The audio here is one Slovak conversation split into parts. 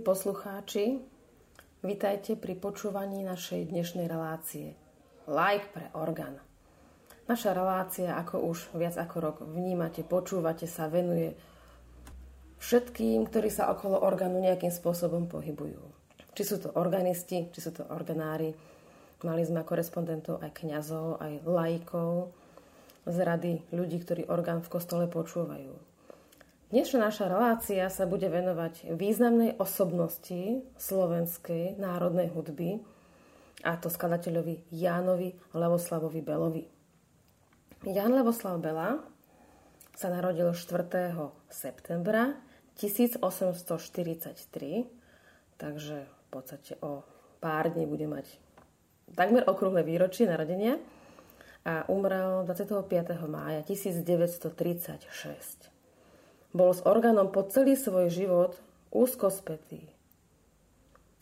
milí poslucháči, vitajte pri počúvaní našej dnešnej relácie Like pre orgán. Naša relácia, ako už viac ako rok vnímate, počúvate, sa venuje všetkým, ktorí sa okolo orgánu nejakým spôsobom pohybujú. Či sú to organisti, či sú to organári. Mali sme korespondentov aj kňazov, aj laikov z rady ľudí, ktorí orgán v kostole počúvajú. Dnešná naša relácia sa bude venovať významnej osobnosti slovenskej národnej hudby, a to skladateľovi Jánovi Levoslavovi Belovi. Jan Levoslav Bela sa narodil 4. septembra 1843, takže v podstate o pár dní bude mať takmer okrúhle výročie narodenia a umrel 25. mája 1936. Bol s orgánom po celý svoj život úzko spätý.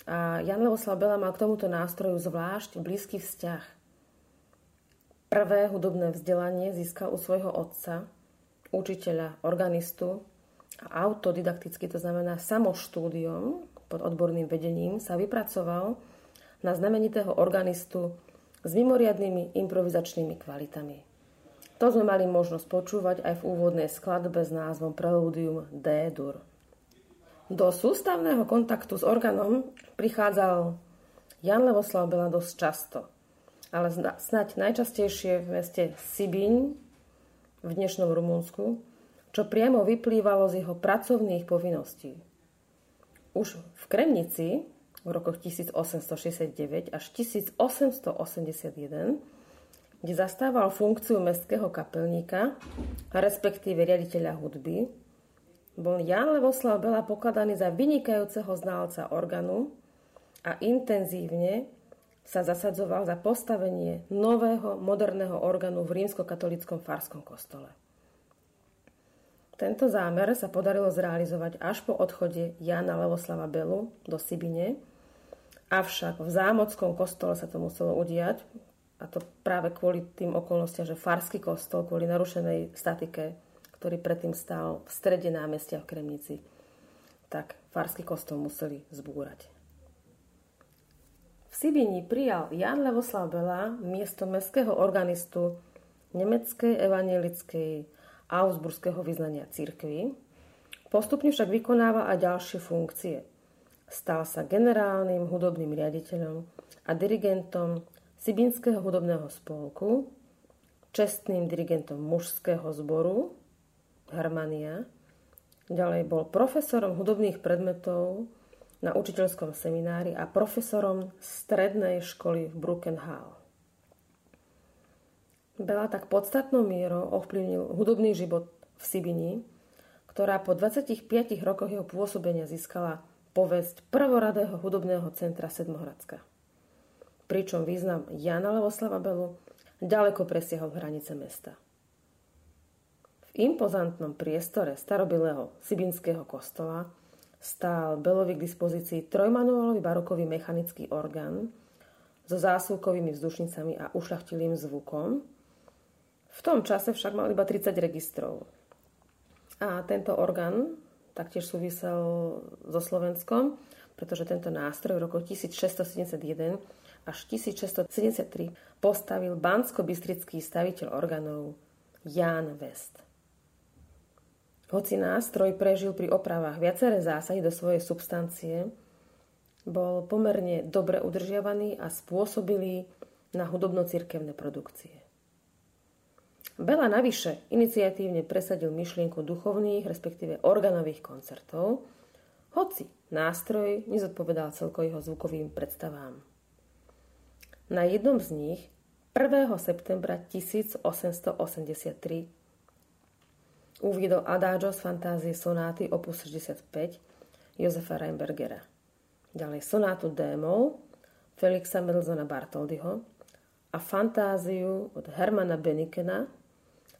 A Jan Levoslav Bela mal k tomuto nástroju zvlášť blízky vzťah. Prvé hudobné vzdelanie získal u svojho otca, učiteľa, organistu a autodidakticky, to znamená samoštúdiom pod odborným vedením, sa vypracoval na znamenitého organistu s mimoriadnými improvizačnými kvalitami. To sme mali možnosť počúvať aj v úvodnej skladbe s názvom Preludium D-dur. Do sústavného kontaktu s orgánom prichádzal Jan Levoslav Bela dosť často, ale snať najčastejšie v meste Sibiň v dnešnom Rumunsku, čo priamo vyplývalo z jeho pracovných povinností. Už v Kremnici v rokoch 1869 až 1881 kde zastával funkciu mestského kapelníka, respektíve riaditeľa hudby, bol Jan Levoslav Bela pokladaný za vynikajúceho znalca organu a intenzívne sa zasadzoval za postavenie nového moderného orgánu v rímskokatolickom farskom kostole. Tento zámer sa podarilo zrealizovať až po odchode Jana Levoslava Belu do Sibine, avšak v zámockom kostole sa to muselo udiať, a to práve kvôli tým okolnostiam, že farský kostol kvôli narušenej statike, ktorý predtým stál v strede námestia v Kremnici, tak farský kostol museli zbúrať. V Sibini prijal Jan Levoslav Bela miesto mestského organistu nemeckej evangelickej Augsburského vyznania církvy. Postupne však vykonával aj ďalšie funkcie. Stal sa generálnym hudobným riaditeľom a dirigentom Sibinského hudobného spolku, čestným dirigentom mužského zboru Harmania, ďalej bol profesorom hudobných predmetov na učiteľskom seminári a profesorom strednej školy v Bruckenhall. Bela tak podstatnou mierou ovplyvnil hudobný život v Sibini, ktorá po 25 rokoch jeho pôsobenia získala povesť prvoradého hudobného centra Sedmohradska pričom význam Jana Levoslava Belu ďaleko presiahol hranice mesta. V impozantnom priestore starobilého Sibinského kostola stál Belovi k dispozícii trojmanuálový barokový mechanický orgán so zásuvkovými vzdušnicami a ušľachtilým zvukom. V tom čase však mal iba 30 registrov. A tento orgán taktiež súvisel so Slovenskom, pretože tento nástroj v roku 1671 až 1673 postavil bansko-bystrický staviteľ orgánov Jan West. Hoci nástroj prežil pri opravách viaceré zásahy do svojej substancie, bol pomerne dobre udržiavaný a spôsobilý na hudobno-cirkevné produkcie. Bela navyše iniciatívne presadil myšlienku duchovných, respektíve organových koncertov, hoci nástroj nezodpovedal celko jeho zvukovým predstavám. Na jednom z nich 1. septembra 1883 uviedol Adagio z fantázie sonáty opus 65 Josefa Reinbergera. Ďalej sonátu Démol Felixa Mendelssohna Bartoldyho a fantáziu od Hermana Benikena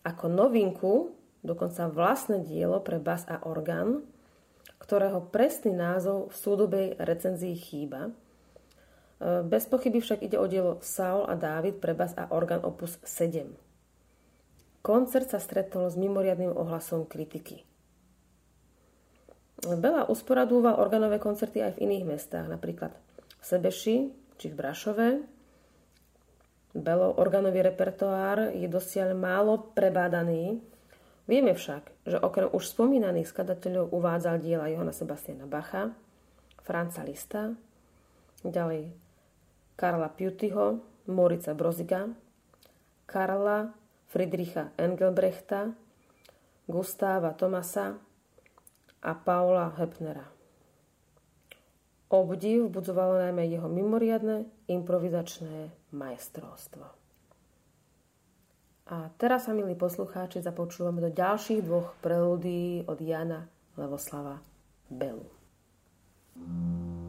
ako novinku, dokonca vlastné dielo pre bas a orgán, ktorého presný názov v súdobej recenzii chýba – bez pochyby však ide o dielo Saul a Dávid pre bas a orgán opus 7. Koncert sa stretol s mimoriadným ohlasom kritiky. Bela usporadúval organové koncerty aj v iných mestách, napríklad v Sebeši či v Brašove. Belo organový repertoár je dosiaľ málo prebádaný. Vieme však, že okrem už spomínaných skladateľov uvádzal diela Johana Sebastiana Bacha, Franca Lista, ďalej Karla Piutyho, Morica Broziga, Karla Friedricha Engelbrechta, Gustáva Tomasa, a Paula Hepnera. Obdiv budzovalo najmä jeho mimoriadne improvizačné majstrovstvo. A teraz sa, milí poslucháči, započúvame do ďalších dvoch prelúdií od Jana Levoslava Belu. thank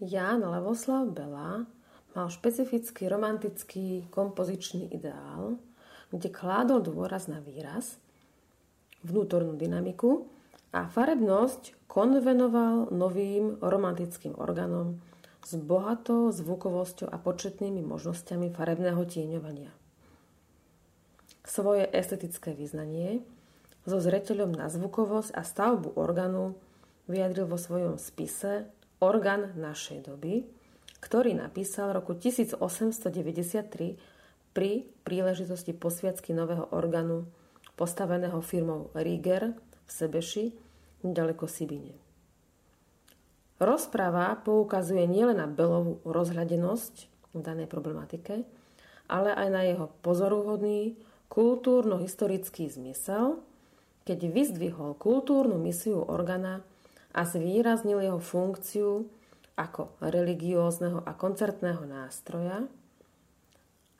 Ján Levoslav Bela mal špecifický romantický kompozičný ideál, kde kládol dôraz na výraz, vnútornú dynamiku a farebnosť konvenoval novým romantickým orgánom s bohatou zvukovosťou a početnými možnosťami farebného tieňovania. Svoje estetické význanie so zreteľom na zvukovosť a stavbu orgánu vyjadril vo svojom spise Orgán našej doby, ktorý napísal roku 1893 pri príležitosti posviacky nového orgánu postaveného firmou Rieger v Sebeši, nedaleko Sibine. Rozpráva poukazuje nielen na Belovú rozhľadenosť v danej problematike, ale aj na jeho pozoruhodný kultúrno-historický zmysel, keď vyzdvihol kultúrnu misiu organa a zvýraznil jeho funkciu ako religiózneho a koncertného nástroja,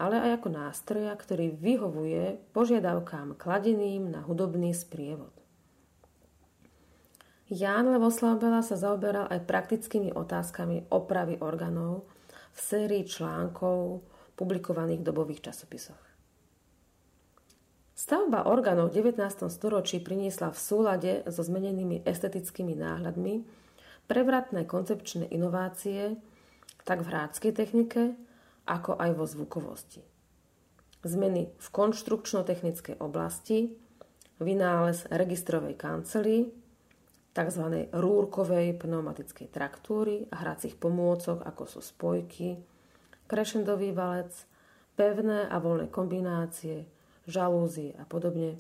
ale aj ako nástroja, ktorý vyhovuje požiadavkám kladeným na hudobný sprievod. Ján Levoslav sa zaoberal aj praktickými otázkami opravy orgánov v sérii článkov publikovaných v dobových časopisoch. Stavba orgánov v 19. storočí priniesla v súlade so zmenenými estetickými náhľadmi prevratné koncepčné inovácie tak v hráckej technike, ako aj vo zvukovosti. Zmeny v konštrukčno-technickej oblasti, vynález registrovej kancely, tzv. rúrkovej pneumatickej traktúry a hracích pomôcok, ako sú spojky, krešendový valec, pevné a voľné kombinácie, žalúzie a podobne,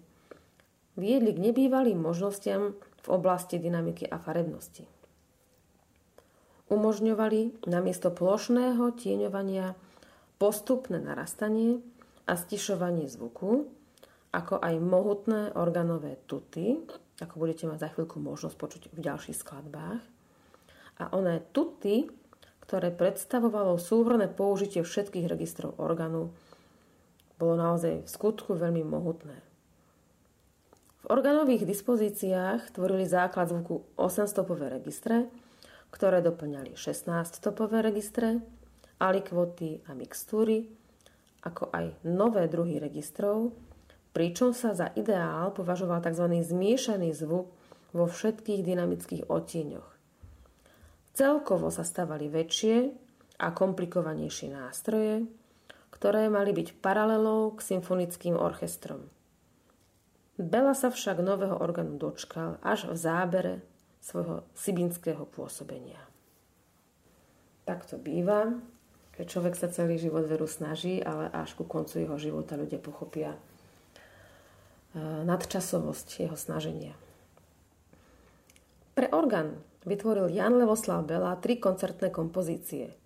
viedli k nebývalým možnostiam v oblasti dynamiky a farebnosti. Umožňovali namiesto plošného tieňovania postupné narastanie a stišovanie zvuku, ako aj mohutné organové tuty, ako budete mať za chvíľku možnosť počuť v ďalších skladbách. A oné tuty, ktoré predstavovalo súhrné použitie všetkých registrov orgánu, bolo naozaj v skutku veľmi mohutné. V organových dispozíciách tvorili základ zvuku 8-stopové registre, ktoré doplňali 16-stopové registre, alikvoty a mixtúry, ako aj nové druhy registrov, pričom sa za ideál považoval tzv. zmiešaný zvuk vo všetkých dynamických odtieňoch. Celkovo sa stavali väčšie a komplikovanejšie nástroje, ktoré mali byť paralelou k symfonickým orchestrom. Bela sa však nového orgánu dočkal až v zábere svojho sibinského pôsobenia. Tak to býva, keď človek sa celý život veru snaží, ale až ku koncu jeho života ľudia pochopia e, nadčasovosť jeho snaženia. Pre orgán vytvoril Jan Levoslav Bela tri koncertné kompozície.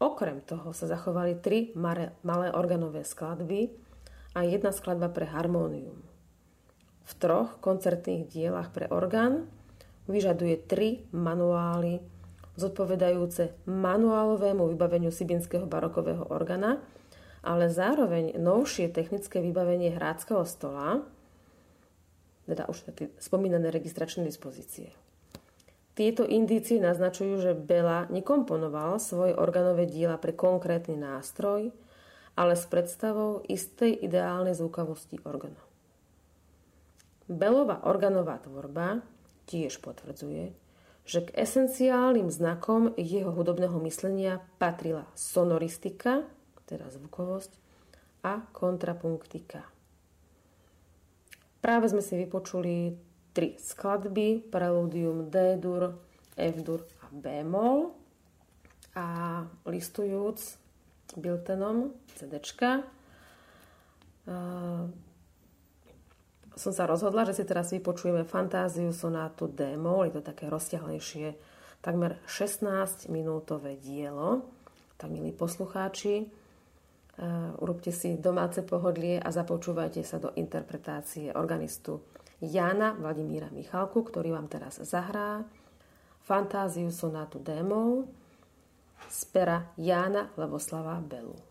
Okrem toho sa zachovali tri malé organové skladby a jedna skladba pre harmónium. V troch koncertných dielach pre orgán vyžaduje tri manuály zodpovedajúce manuálovému vybaveniu sibinského barokového organa, ale zároveň novšie technické vybavenie hráckého stola, teda už tie spomínané registračné dispozície. Tieto indície naznačujú, že Bela nekomponoval svoje organové diela pre konkrétny nástroj, ale s predstavou istej ideálnej zvukovosti organu. Belová organová tvorba tiež potvrdzuje, že k esenciálnym znakom jeho hudobného myslenia patrila sonoristika, teda zvukovosť, a kontrapunktika. Práve sme si vypočuli tri skladby, preludium D-dur, F-dur a B-mol a listujúc Biltenom CDčka som sa rozhodla, že si teraz vypočujeme fantáziu sonátu D-moll, je to také rozťahlejšie, takmer 16-minútové dielo. Tak, milí poslucháči, uh, urobte si domáce pohodlie a započúvajte sa do interpretácie organistu Jana Vladimíra Michalku, ktorý vám teraz zahrá fantáziu sonátu D-moll z pera Jána Leboslava Belu.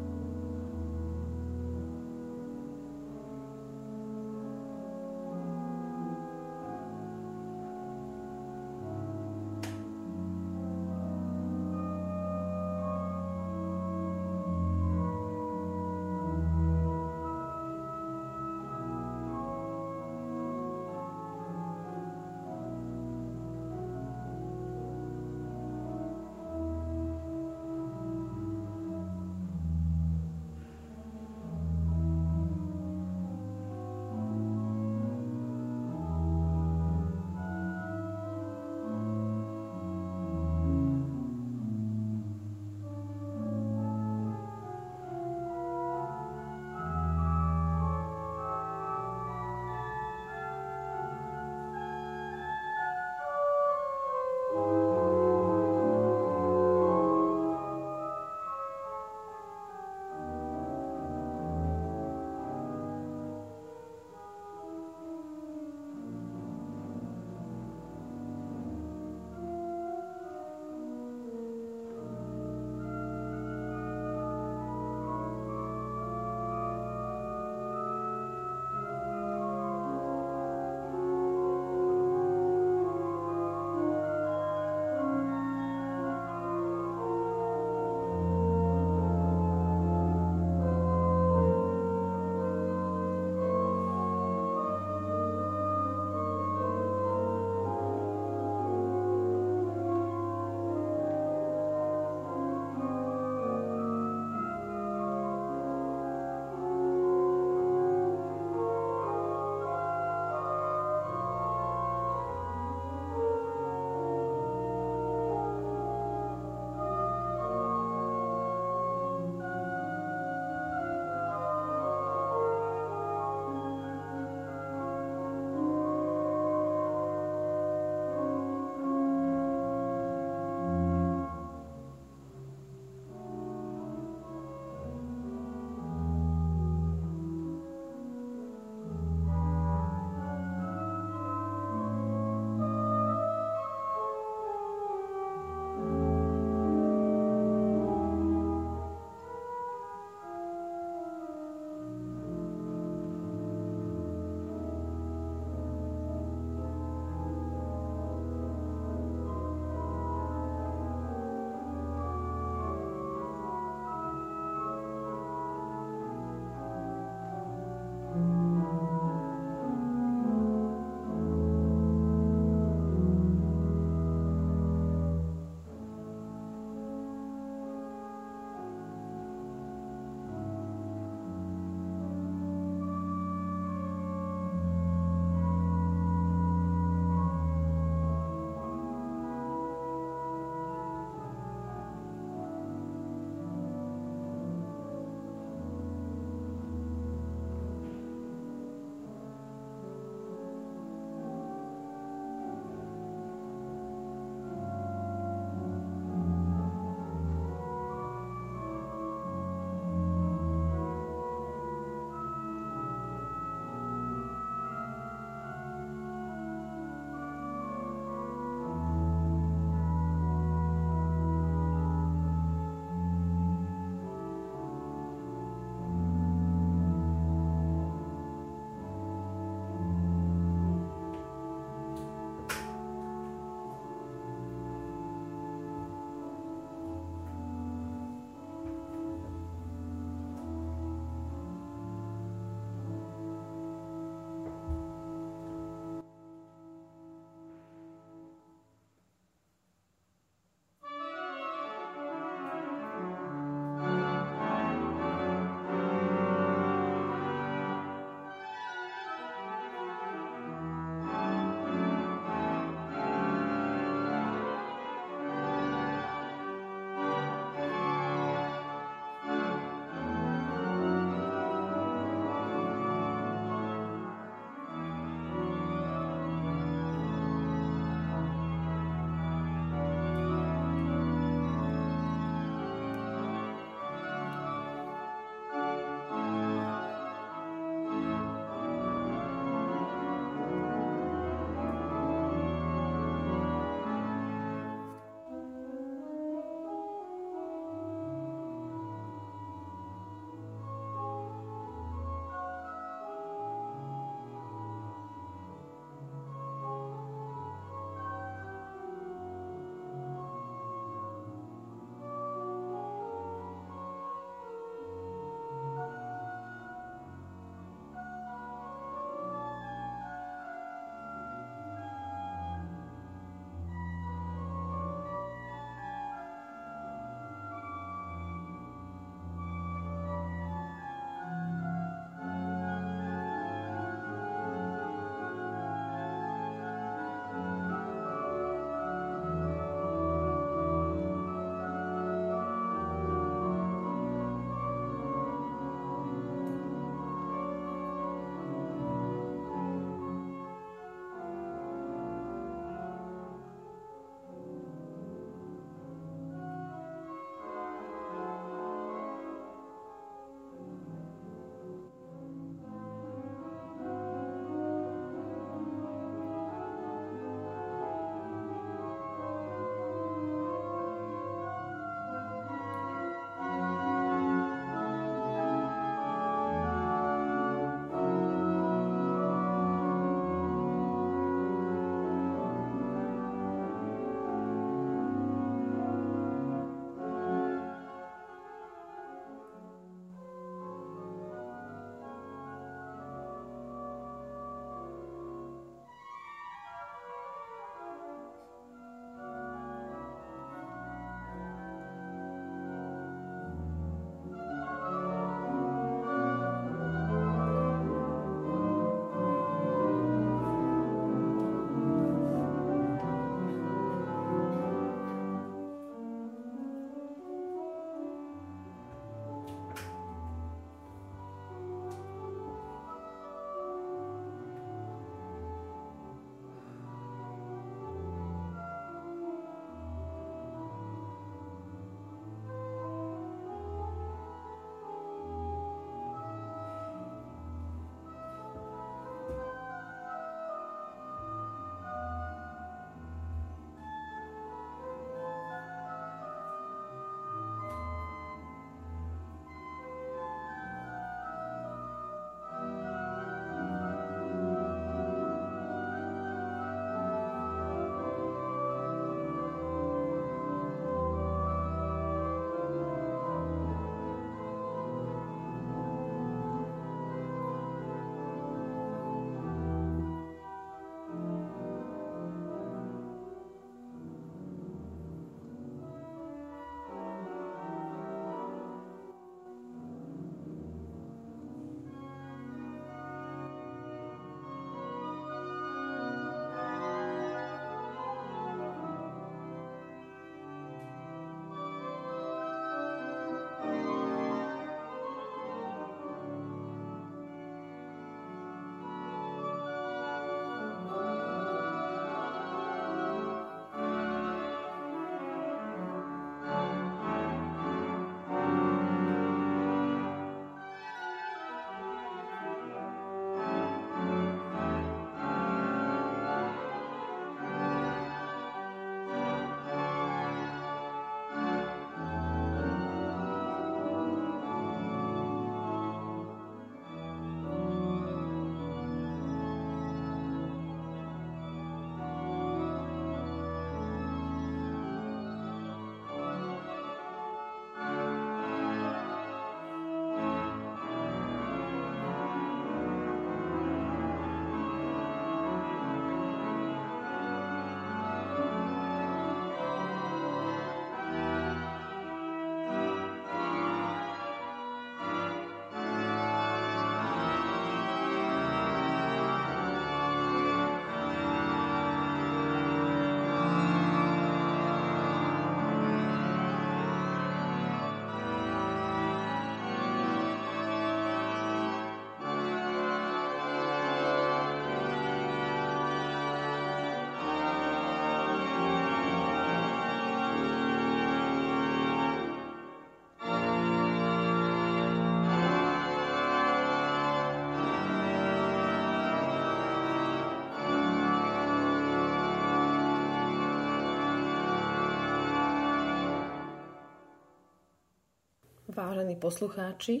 Vážení poslucháči,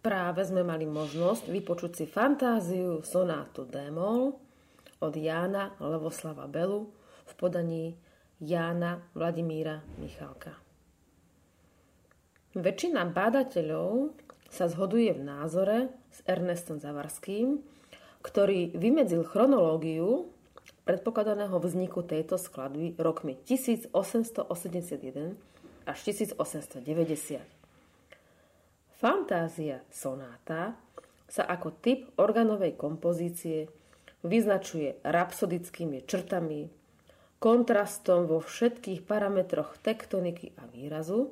práve sme mali možnosť vypočuť si fantáziu sonátu Démol od Jána Levoslava Belu v podaní Jána Vladimíra Michalka. Väčšina bádateľov sa zhoduje v názore s Ernestom Zavarským, ktorý vymedzil chronológiu predpokladaného vzniku tejto skladby rokmi 1881 až 1890. Fantázia sonáta sa ako typ organovej kompozície vyznačuje rapsodickými črtami, kontrastom vo všetkých parametroch tektoniky a výrazu,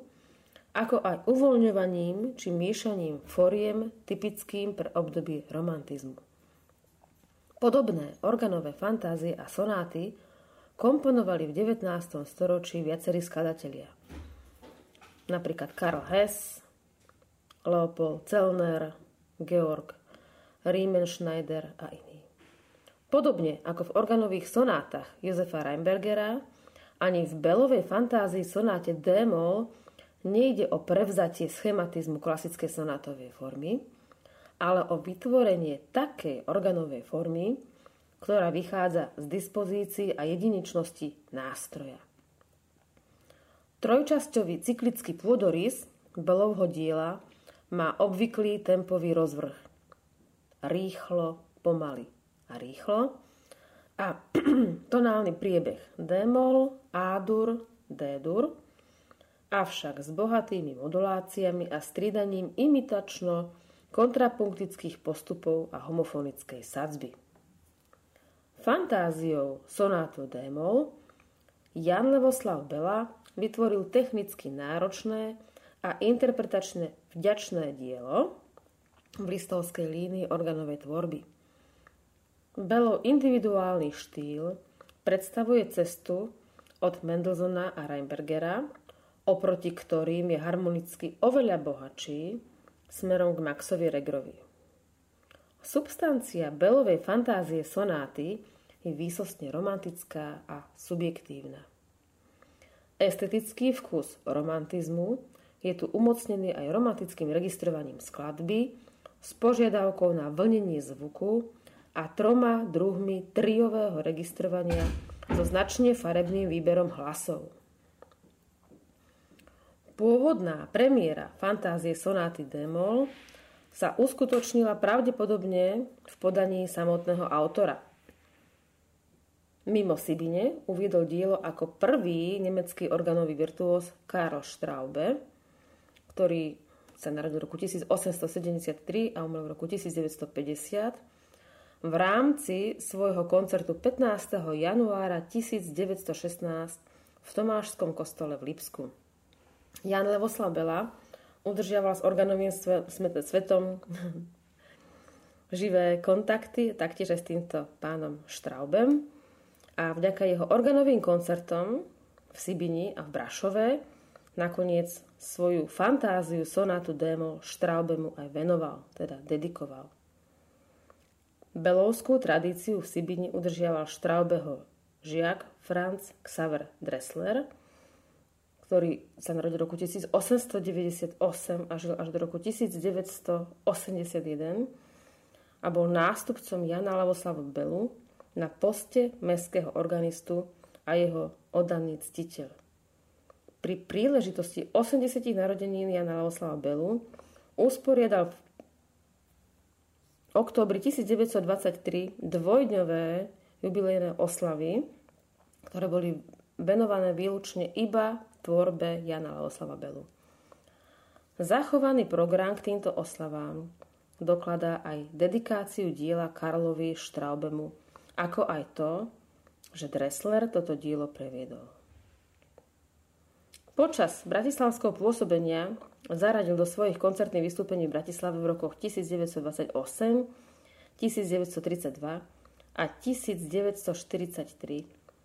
ako aj uvoľňovaním či miešaním foriem typickým pre obdobie romantizmu. Podobné organové fantázie a sonáty komponovali v 19. storočí viacerí skladatelia. Napríklad Karl Hess, Leopold Zellner, Georg Riemenschneider a iní. Podobne ako v organových sonátach Josefa Reinbergera, ani v Belovej fantázii sonáte D-moll nejde o prevzatie schematizmu klasickej sonátovej formy, ale o vytvorenie takej organovej formy, ktorá vychádza z dispozícií a jedinečnosti nástroja. Trojčasťový cyklický pôdorys Belovho diela má obvyklý tempový rozvrh. Rýchlo, pomaly a rýchlo. A tonálny priebeh D-moll, A-dur, D-dur, avšak s bohatými moduláciami a stridaním imitačno kontrapunktických postupov a homofonickej sadzby. Fantáziou sonátu D-moll Jan Levoslav Bela vytvoril technicky náročné a interpretačne vďačné dielo v listovskej línii organovej tvorby. Belo individuálny štýl predstavuje cestu od Mendelssohna a Reinbergera, oproti ktorým je harmonicky oveľa bohatší smerom k Maxovi Regrovi. Substancia Belovej fantázie sonáty je výsostne romantická a subjektívna. Estetický vkus romantizmu je tu umocnený aj romantickým registrovaním skladby s požiadavkou na vlnenie zvuku a troma druhmi triového registrovania so značne farebným výberom hlasov. Pôvodná premiéra fantázie sonáty Demol sa uskutočnila pravdepodobne v podaní samotného autora. Mimo Sibine uviedol dielo ako prvý nemecký organový virtuós Karl Straube, ktorý sa narodil v roku 1873 a umrel v roku 1950, v rámci svojho koncertu 15. januára 1916 v Tomášskom kostole v Lipsku. Jan Levoslav Bela udržiaval s organovým svetom živé kontakty, taktiež aj s týmto pánom Štraubem. A vďaka jeho organovým koncertom v Sibini a v Brašove nakoniec svoju fantáziu sonátu démo Štraubemu aj venoval, teda dedikoval. Belovskú tradíciu v Sibini udržiaval Štraubeho žiak Franz Xaver Dressler, ktorý sa narodil v roku 1898 a žil až do roku 1981 a bol nástupcom Jana Lavoslava Belu na poste mestského organistu a jeho oddaný ctiteľ pri príležitosti 80. narodenín Jana Lavoslava Belu usporiadal v októbri 1923 dvojdňové jubilejné oslavy, ktoré boli venované výlučne iba tvorbe Jana Lavoslava Belu. Zachovaný program k týmto oslavám dokladá aj dedikáciu diela Karlovi Štraubemu, ako aj to, že Dressler toto dielo previedol. Počas bratislavského pôsobenia zaradil do svojich koncertných vystúpení v Bratislave v rokoch 1928, 1932 a 1943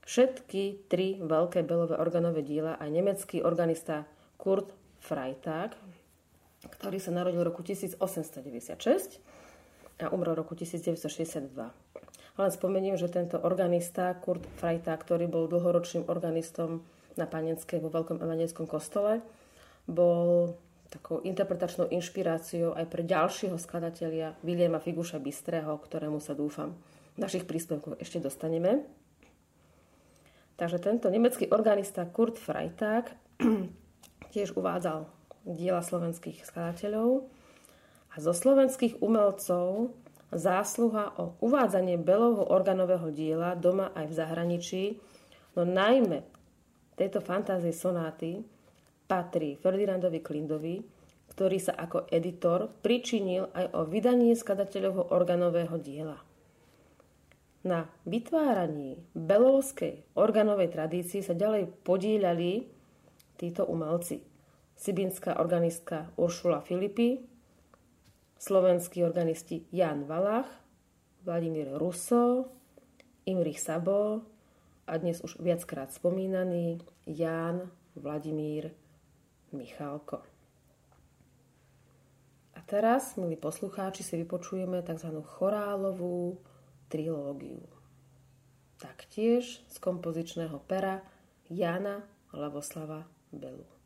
všetky tri veľké belové organové diela a nemecký organista Kurt Freitag, ktorý sa narodil v roku 1896 a umrel v roku 1962. Len spomeniem, že tento organista Kurt Freitag, ktorý bol dlhoročným organistom na Panenskej vo Veľkom evanelskom kostole. Bol takou interpretačnou inšpiráciou aj pre ďalšieho skladateľa Williama Figuša Bystreho, ktorému sa dúfam v našich príspevkoch ešte dostaneme. Takže tento nemecký organista Kurt Freitag tiež uvádzal diela slovenských skladateľov a zo slovenských umelcov zásluha o uvádzanie Belovho organového diela doma aj v zahraničí, no najmä tejto fantázie sonáty patrí Ferdinandovi Klindovi, ktorý sa ako editor pričinil aj o vydanie skladateľovho organového diela. Na vytváraní belovskej organovej tradícii sa ďalej podíľali títo umelci. Sibinská organistka Uršula Filipi, slovenskí organisti Jan Valach, Vladimír Russo, Imrich Sabo a dnes už viackrát spomínaný Ján Vladimír Michalko. A teraz, milí poslucháči, si vypočujeme tzv. chorálovú trilógiu. Taktiež z kompozičného pera Jana Lavoslava Belu.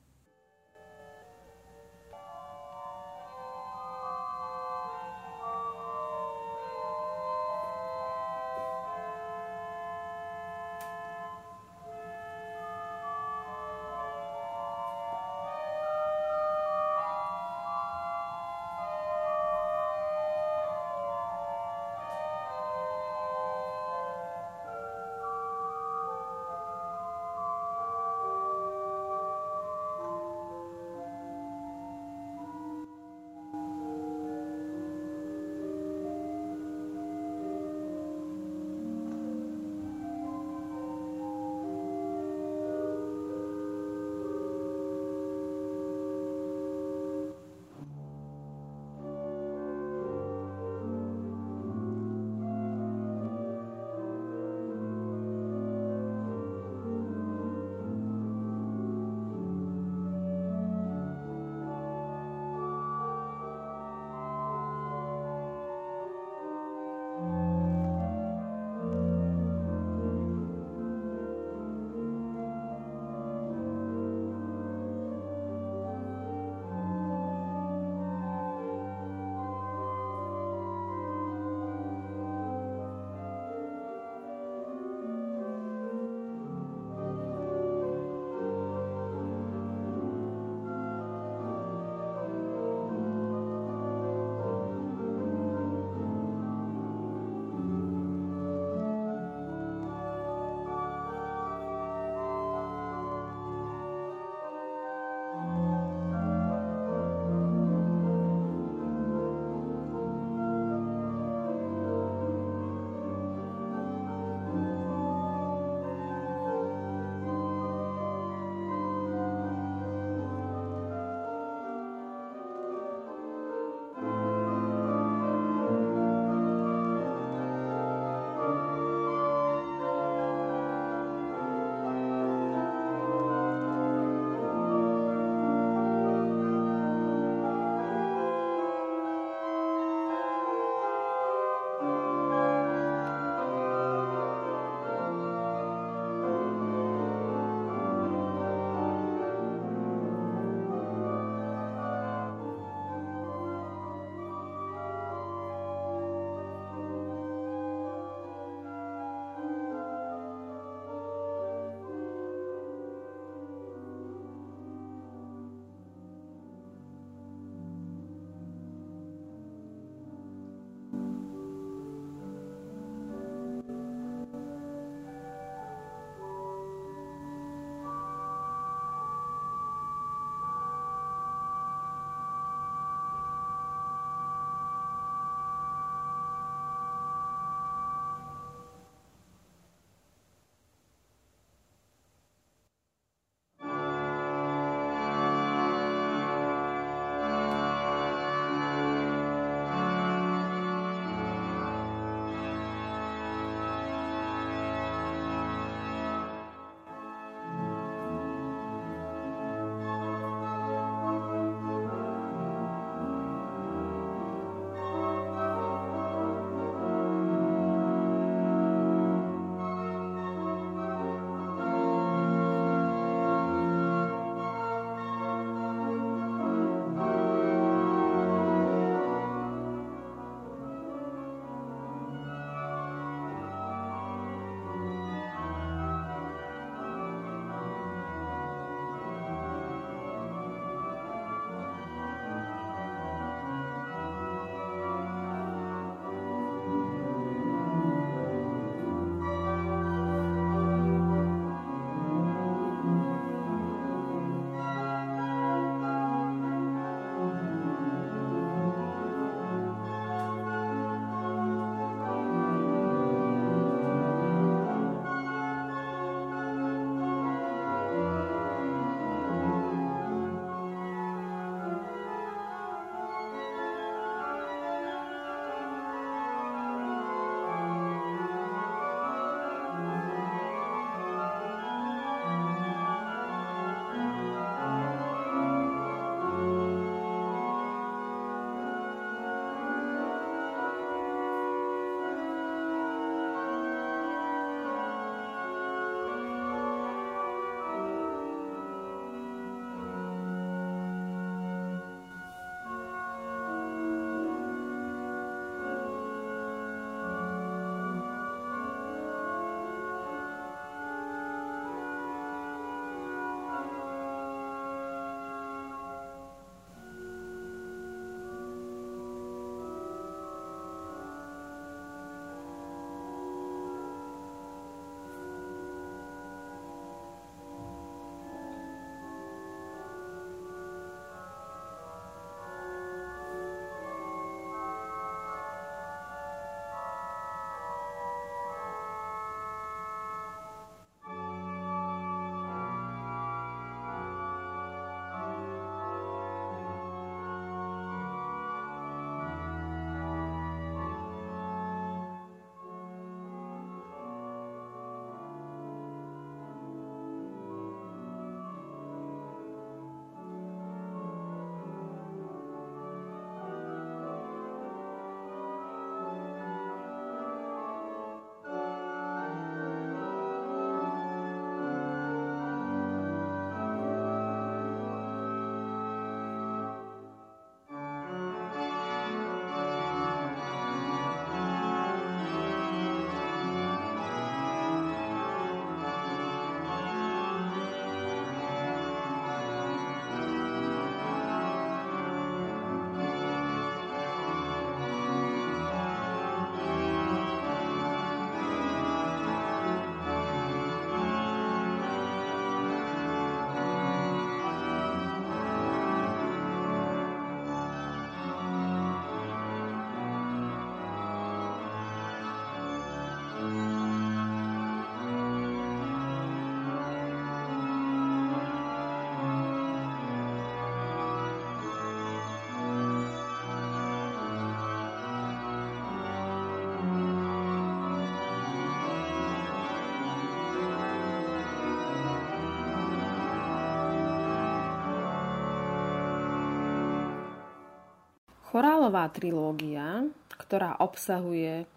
Chorálová trilógia, ktorá obsahuje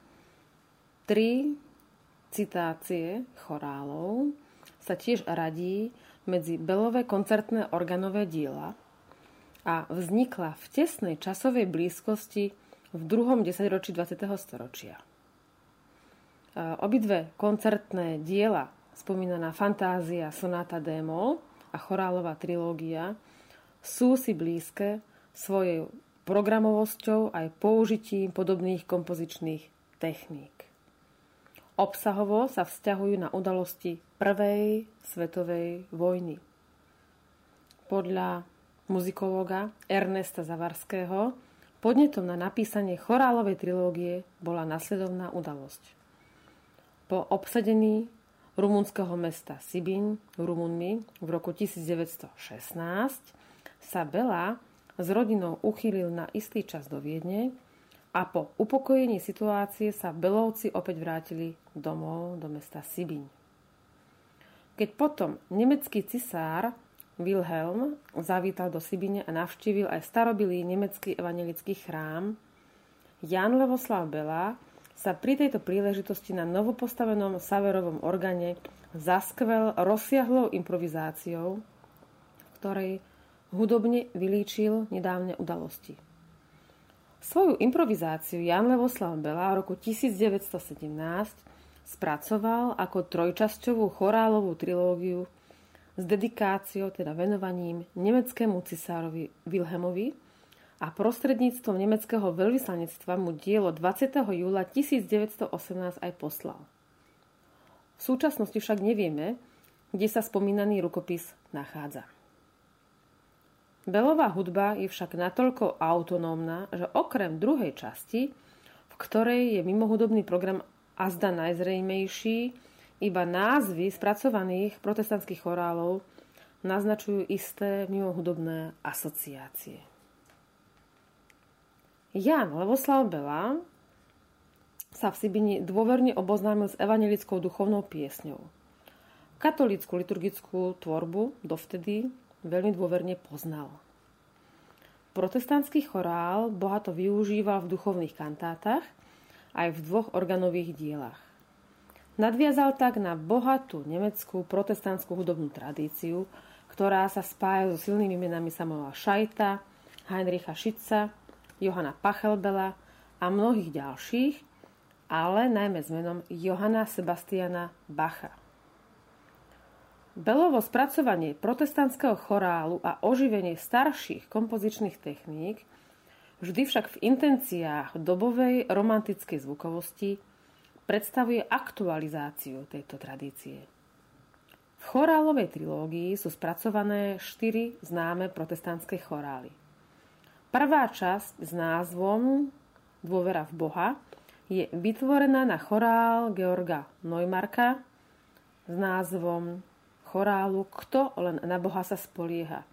tri citácie chorálov, sa tiež radí medzi Belové koncertné organové diela a vznikla v tesnej časovej blízkosti v druhom desaťročí 20. storočia. Obidve koncertné diela, spomínaná Fantázia, Sonáta Démol a chorálová trilógia, sú si blízke svojou programovosťou aj použitím podobných kompozičných techník. Obsahovo sa vzťahujú na udalosti Prvej svetovej vojny. Podľa muzikológa Ernesta Zavarského podnetom na napísanie chorálovej trilógie bola nasledovná udalosť. Po obsadení rumunského mesta Sibin Rumunmi v roku 1916 sa Bela s rodinou uchýlil na istý čas do Viedne a po upokojení situácie sa Belovci opäť vrátili domov do mesta Sibiň. Keď potom nemecký cisár Wilhelm zavítal do Sibine a navštívil aj starobilý nemecký evangelický chrám, Jan Levoslav Bela sa pri tejto príležitosti na novopostavenom Saverovom organe zaskvel rozsiahlou improvizáciou, v ktorej hudobne vylíčil nedávne udalosti. Svoju improvizáciu Jan Levoslav Bela v roku 1917 spracoval ako trojčasťovú chorálovú trilógiu s dedikáciou, teda venovaním nemeckému cisárovi Wilhelmovi a prostredníctvom nemeckého veľvyslanectva mu dielo 20. júla 1918 aj poslal. V súčasnosti však nevieme, kde sa spomínaný rukopis nachádza. Belová hudba je však natoľko autonómna, že okrem druhej časti, v ktorej je mimohudobný program azda najzrejmejší, iba názvy spracovaných protestantských chorálov naznačujú isté mimohudobné asociácie. Jan Levoslav Bela sa v Sibini dôverne oboznámil s evangelickou duchovnou piesňou. Katolícku liturgickú tvorbu dovtedy veľmi dôverne poznal. Protestantský chorál bohato využíval v duchovných kantátach aj v dvoch organových dielach. Nadviazal tak na bohatú nemeckú protestantskú hudobnú tradíciu, ktorá sa spája so silnými menami Samuela Šajta, Heinricha Schitza, Johana Pachelbela a mnohých ďalších, ale najmä s menom Johana Sebastiana Bacha. Belovo spracovanie protestantského chorálu a oživenie starších kompozičných techník, vždy však v intenciách dobovej romantickej zvukovosti, predstavuje aktualizáciu tejto tradície. V chorálovej trilógii sú spracované štyri známe protestantské chorály. Prvá časť s názvom Dôvera v Boha je vytvorená na chorál Georga Neumarka s názvom chorálu Kto len na Boha sa spolieha.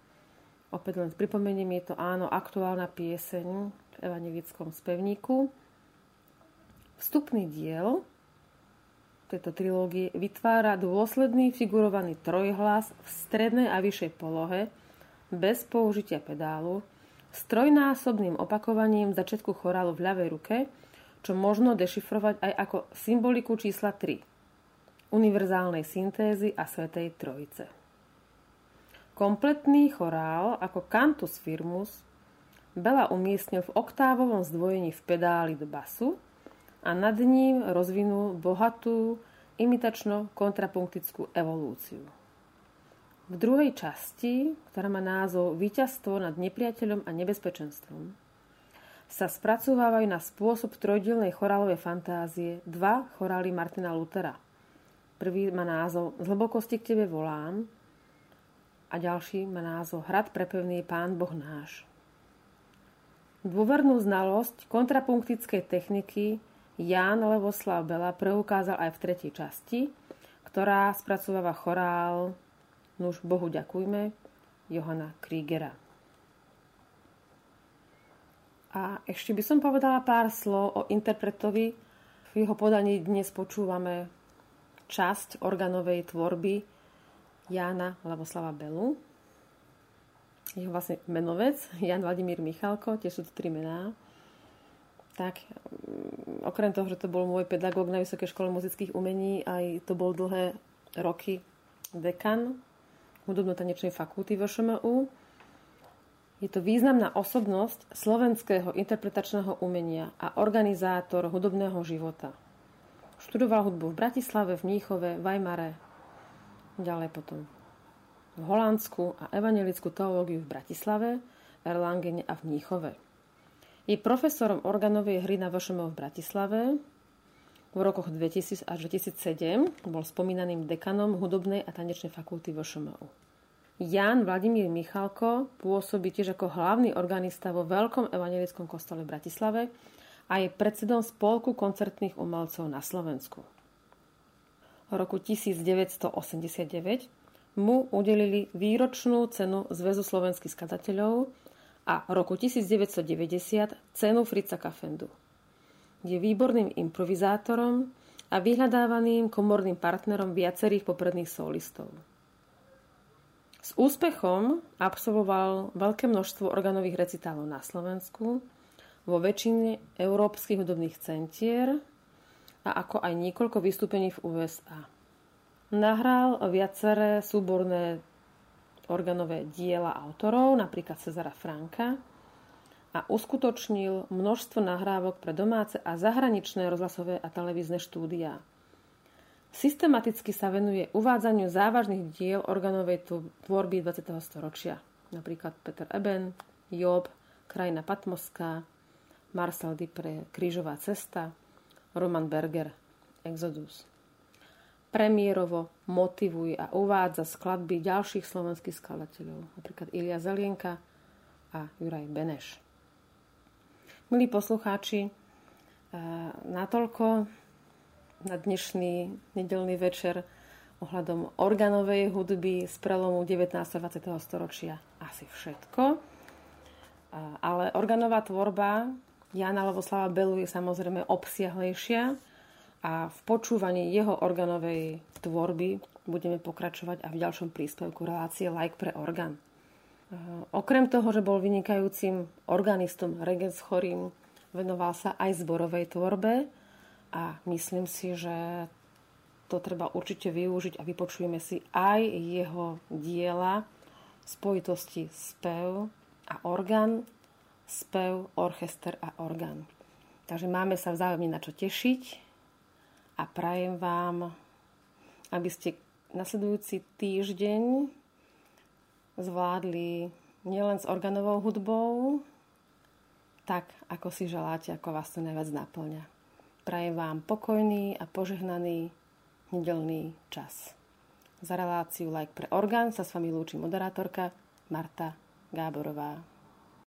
Opäť len pripomeniem, je to áno aktuálna pieseň v evangelickom spevníku. Vstupný diel tejto trilógie vytvára dôsledný figurovaný trojhlas v strednej a vyššej polohe bez použitia pedálu s trojnásobným opakovaním začiatku chorálu v ľavej ruke, čo možno dešifrovať aj ako symboliku čísla 3 univerzálnej syntézy a Svetej Trojice. Kompletný chorál ako Cantus Firmus Bela umiestnil v oktávovom zdvojení v pedáli do basu a nad ním rozvinul bohatú imitačno-kontrapunktickú evolúciu. V druhej časti, ktorá má názov Výťazstvo nad nepriateľom a nebezpečenstvom, sa spracovávajú na spôsob trojdielnej chorálovej fantázie dva chorály Martina Lutera – Prvý má názov Z hlbokosti k tebe volám a ďalší má názov Hrad prepevný Pán Boh náš. Dôvernú znalosť kontrapunktickej techniky Ján Levoslav Bela preukázal aj v tretej časti, ktorá spracováva chorál Nuž Bohu ďakujme Johana Kriegera. A ešte by som povedala pár slov o interpretovi. V jeho podaní dnes počúvame časť organovej tvorby Jána Lavoslava Belu. jeho vlastne menovec, Jan Vladimír Michalko, tiež sú to tri mená. Tak, mm, okrem toho, že to bol môj pedagóg na Vysokej škole muzických umení, aj to bol dlhé roky dekan hudobno-tanečnej fakulty v ŠMU. Je to významná osobnosť slovenského interpretačného umenia a organizátor hudobného života. Študoval hudbu v Bratislave, v Mníchove, Weimare, ďalej potom v Holandsku a evangelickú teológiu v Bratislave, Erlangene a v Mníchove. Je profesorom organovej hry na VŠMO v Bratislave. V rokoch 2000 až 2007 bol spomínaným dekanom hudobnej a tanečnej fakulty VŠMU. Jan Vladimír Michalko pôsobí tiež ako hlavný organista vo Veľkom evangelickom kostole v Bratislave a je predsedom Spolku koncertných umelcov na Slovensku. V roku 1989 mu udelili výročnú cenu Zväzu slovenských skladateľov a roku 1990 cenu Frica Kafendu. Je výborným improvizátorom a vyhľadávaným komorným partnerom viacerých popredných solistov. S úspechom absolvoval veľké množstvo organových recitálov na Slovensku, vo väčšine európskych hudobných centier a ako aj niekoľko vystúpení v USA. Nahral viaceré súborné organové diela autorov, napríklad Cezara Franka, a uskutočnil množstvo nahrávok pre domáce a zahraničné rozhlasové a televízne štúdia. Systematicky sa venuje uvádzaniu závažných diel organovej tvorby 20. storočia, napríklad Peter Eben, Job, Krajina Patmoská, Marcel Dipre, Krížová cesta, Roman Berger, Exodus premiérovo motivuje a uvádza skladby ďalších slovenských skladateľov, napríklad Ilia Zelienka a Juraj Beneš. Milí poslucháči, natoľko na dnešný nedelný večer ohľadom organovej hudby z prelomu 19. a 20. storočia asi všetko. Ale organová tvorba Jana Lovoslava Belu je samozrejme obsiahlejšia a v počúvaní jeho organovej tvorby budeme pokračovať a v ďalšom príspevku relácie Like pre orgán. Okrem toho, že bol vynikajúcim organistom, regens chorým, venoval sa aj zborovej tvorbe a myslím si, že to treba určite využiť a vypočujeme si aj jeho diela v spojitosti spev a orgán, spev, orchester a orgán. Takže máme sa vzájomne na čo tešiť a prajem vám, aby ste nasledujúci týždeň zvládli nielen s organovou hudbou, tak ako si želáte, ako vás to najviac naplňa. Prajem vám pokojný a požehnaný nedelný čas. Za reláciu Like pre orgán sa s vami lúči moderátorka Marta Gáborová.